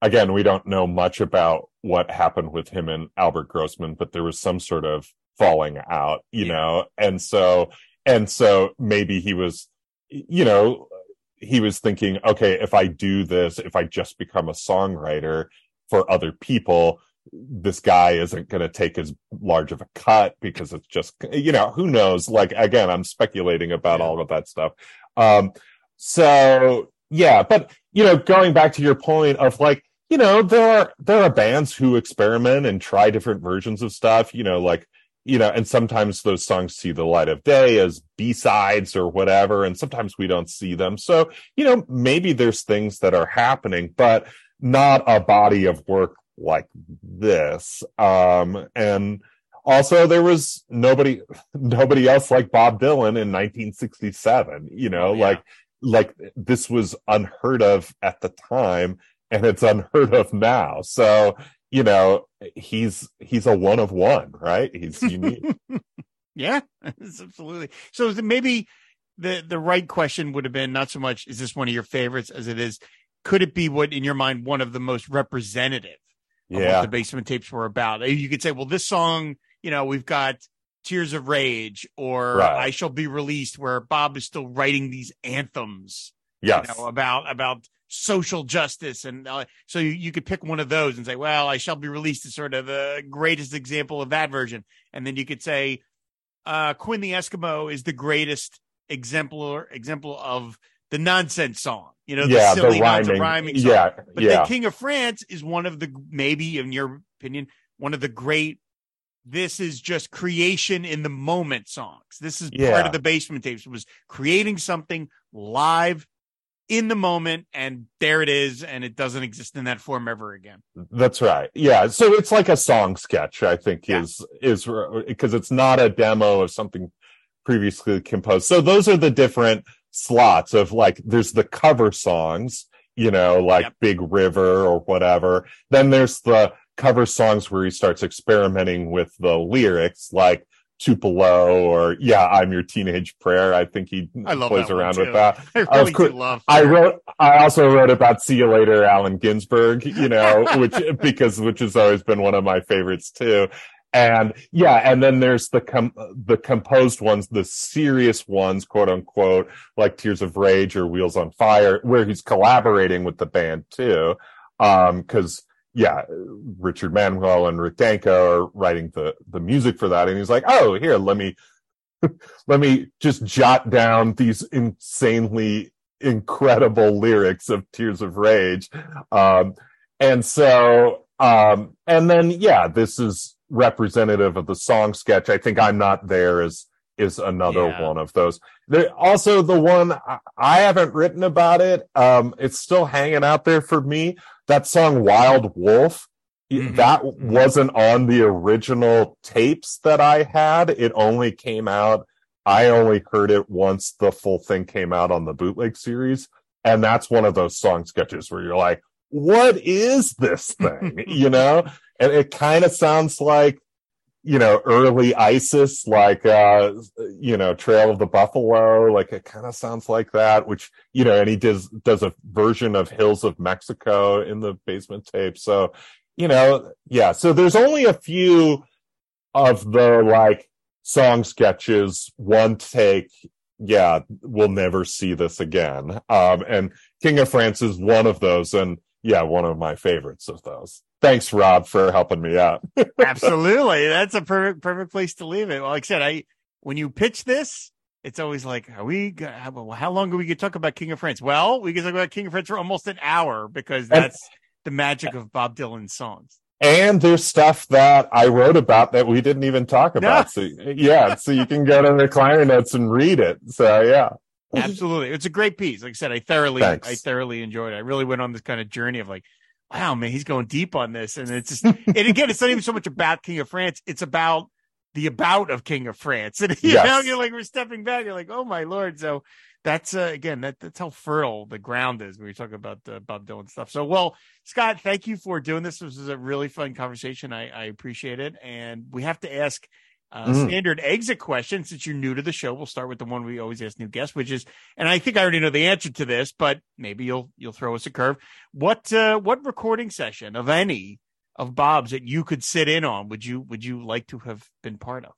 D: again we don't know much about what happened with him and Albert Grossman but there was some sort of falling out you
C: Yeah.
D: know and so and so maybe he was you know he was thinking okay if i do this if i just become a songwriter for other people this guy isn't going to take as large of a cut because it's just you know who knows like again i'm speculating about
C: Yeah.
D: all of that stuff um so yeah but you know going back to your point of like you know there are there are bands who experiment and try different versions of stuff you know like you know, and sometimes those songs see the light of day as B sides or whatever, and sometimes we don't see them. So, you know, maybe there's things that are happening, but not a body of work like this. Um, and also there was nobody, nobody else like Bob Dylan in 1967, you know,
C: Yeah.
D: like, like this was unheard of at the time and it's unheard of now. So, you know, he's, he's a one of one, right? He's unique.
C: Yeah, absolutely. So maybe the the right question would have been not so much is this one of your favorites as it is could it be what in your mind one of the most representative of what
D: yeah.
C: the basement tapes were about? You could say, well, this song, you know, we've got Tears of Rage or
D: Right.
C: I Shall Be Released, where Bob is still writing these anthems
D: Yes.
C: you know, about about social justice, and uh, so you, you could pick one of those and say, "Well, I shall be released" is sort of the greatest example of that version, and then you could say, uh, "Quinn the Eskimo" is the greatest exemplar example of the nonsense song. You know, the
D: yeah.
C: silly
D: the rhyming.
C: rhyming song.
D: yeah.
C: But
D: yeah.
C: then King of France is one of the maybe, in your opinion, one of the great. This is just creation in the moment songs. This is part of the basement tapes. It was creating something live in the moment, and there it is, and it doesn't exist in that form ever again.
D: That's right. Yeah. So it's like a song sketch, I think
C: Yeah.
D: is, is because it's not a demo of something previously composed. So those are the different slots of like, there's the cover songs, you know, like
C: Yep.
D: Big River or whatever. Then there's the cover songs where he starts experimenting with the lyrics, like Tupelo or Yeah, I'm Your Teenage Prayer. I think he
C: I love
D: plays around with that.
C: I really
D: course,
C: love.
D: I wrote. I also wrote about "See You Later," Allen Ginsberg. You know, which because which has always been one of my favorites too. And yeah, and then there's the com- the composed ones, the serious ones, quote unquote, like "Tears of Rage" or "Wheels on Fire," where he's collaborating with the band too. Um, because yeah, Richard Manuel and Rick Danko are writing the the music for that, and he's like, "Oh, here, let me." Let me just jot down these insanely incredible lyrics of Tears of Rage. Um, and so, um, and then, yeah, this is representative of the song sketch. I think I'm not there is, is another
C: Yeah.
D: one of those. There, also the one I, I haven't written about it. Um, it's still hanging out there for me. That song Wild Wolf.
C: Mhm.
D: That wasn't on the original tapes that I had. It only came out I only heard it once the full thing came out on the bootleg series. And that's one of those song sketches where you're like, what is this thing? you know? And it kind of sounds like, you know, early ISIS, like, uh, you know, Trail of the Buffalo. Like it kind of sounds like that, which, you know, and he does, does a version of Hills of Mexico in the basement tape. So, you know, yeah. So there's only a few of the like, song sketches, one take. Yeah, we'll never see this again. Um, and King of France is one of those, and yeah, one of my favorites of those. Thanks, Rob, for helping me out.
C: Absolutely, that's a perfect perfect place to leave it. Well, like I said, I when you pitch this, it's always like, are we? How, how long do we could talk about King of France? Well, we can talk about King of France for almost an hour because
D: And-
C: that's the magic of Bob Dylan's songs.
D: and there's stuff that I wrote about that we didn't even talk about. So yeah, so you can go to the Recliner Notes and read it. So yeah.
C: Absolutely, it's a great piece. Like I said, I thoroughly,
D: Thanks.
C: I thoroughly enjoyed it. I really went on this kind of journey of like, wow, man, he's going deep on this, and it's just, and again, it's not even so much about King of France; it's about the about of King of France, and you
D: Yes.
C: know, you're like, we're stepping back. You're like, oh my lord. So that's uh, again, that that's how fertile the ground is when we talk about uh, Bob Dylan stuff. So, well, Scott, thank you for doing this. This was a really fun conversation. I, I appreciate it, and we have to ask uh,
D: Mm.
C: standard exit question since you're new to the show. We'll start with the one we always ask new guests, which is, and I think I already know the answer to this, but maybe you'll you'll throw us a curve. What uh, what recording session of any of Bob's that you could sit in on would you would you like to have been part of?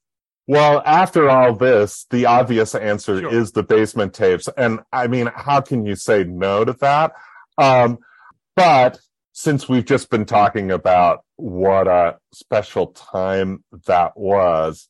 D: Well, after all this, the obvious answer
C: Sure.
D: is the basement tapes. And I mean, how can you say no to that? Um, but since we've just been talking about what a special time that was,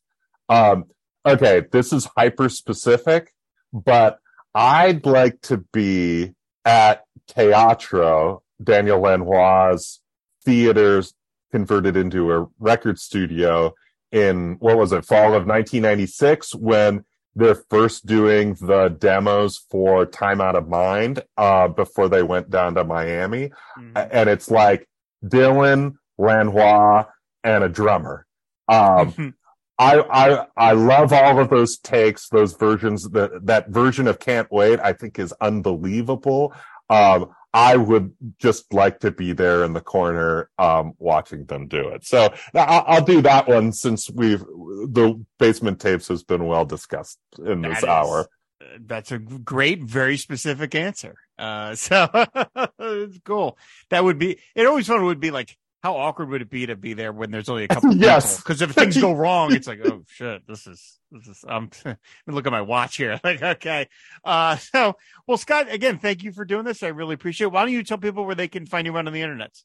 D: um, okay, this is hyper specific, but I'd like to be at Teatro, Daniel Lanois theaters converted into a record studio in what was it, fall of 1996 when they're first doing the demos for Time Out of Mind uh, before they went down to Miami.
C: Mhm.
D: And it's like Dylan, Lanois, and a drummer. Um, I, I I love all of those takes, those versions. That that version of "Can't Wait" I think is unbelievable. Um, I would just like to be there in the corner um, watching them do it. So I'll, I'll do that one since we've the basement tapes has been well discussed in
C: That
D: this
C: is-
D: hour.
C: Uh, That's a great, very specific answer. Uh, so it's cool. That would be. It always fun would be like, how awkward would it be to be there when there's only a couple?
D: Yes.
C: Because if things go wrong, it's like, oh shit, this is this is. I'm. look at my watch here. Like, okay. Uh, so well, Scott, again, thank you for doing this. I really appreciate. it. Why don't you tell people where they can find you on the internet?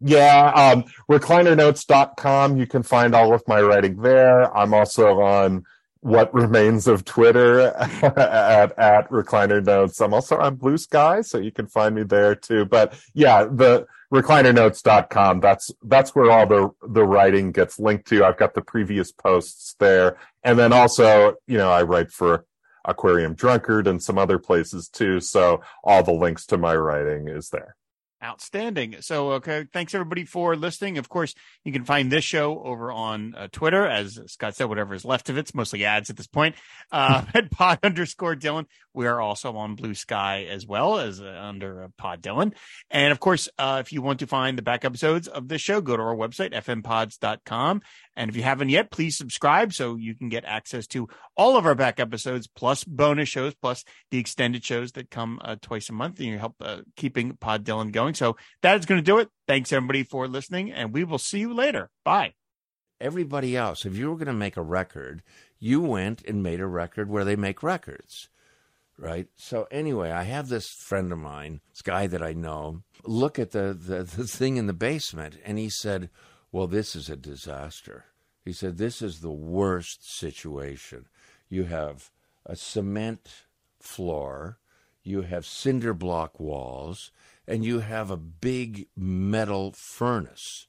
D: Yeah, um, reclinernotes.com. You can find all of my writing there. I'm also on what remains of Twitter at, at recliner notes. I'm also on Bluesky, so you can find me there too. But yeah, the reclinernotes.com. That's, that's where all the, the writing gets linked to. I've got the previous posts there. And then also, you know, I write for Aquarium Drunkard and some other places too. So all the links to my writing is there.
C: Outstanding. So, okay. Thanks everybody for listening. Of course, you can find this show over on uh, Twitter, as Scott said, whatever is left of it's mostly ads at this point, uh, at pod underscore Dylan. We are also on Bluesky as well as uh, under uh, pod Dylan. And of course, uh, if you want to find the back episodes of this show, go to our website, fmpods.com. And if you haven't yet, please subscribe so you can get access to all of our back episodes, plus bonus shows, plus the extended shows that come uh, twice a month and you help uh, keeping Pod Dylan going. So that is going to do it. Thanks everybody for listening, and we will see you later. Bye.
E: everybody else, if you were going to make a record, you went and made a record where they make records, right? So anyway, I have this friend of mine, this guy that I know, look at the, the, the thing in the basement, and he said, well, this is a disaster. He said, this is the worst situation. You have a cement floor, you have cinder block walls, and you have a big metal furnace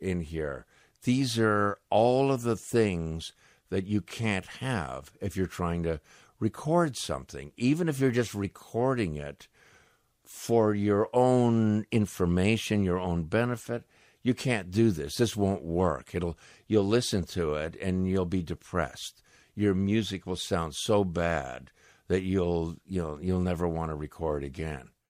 E: in here. These are all of the things that you can't have if you're trying to record something, even if you're just recording it for your own information, your own benefit. You can't do this. This won't work. It'll you'll listen to it and you'll be depressed. Your music will sound so bad that you'll you'll you'll never want to record again.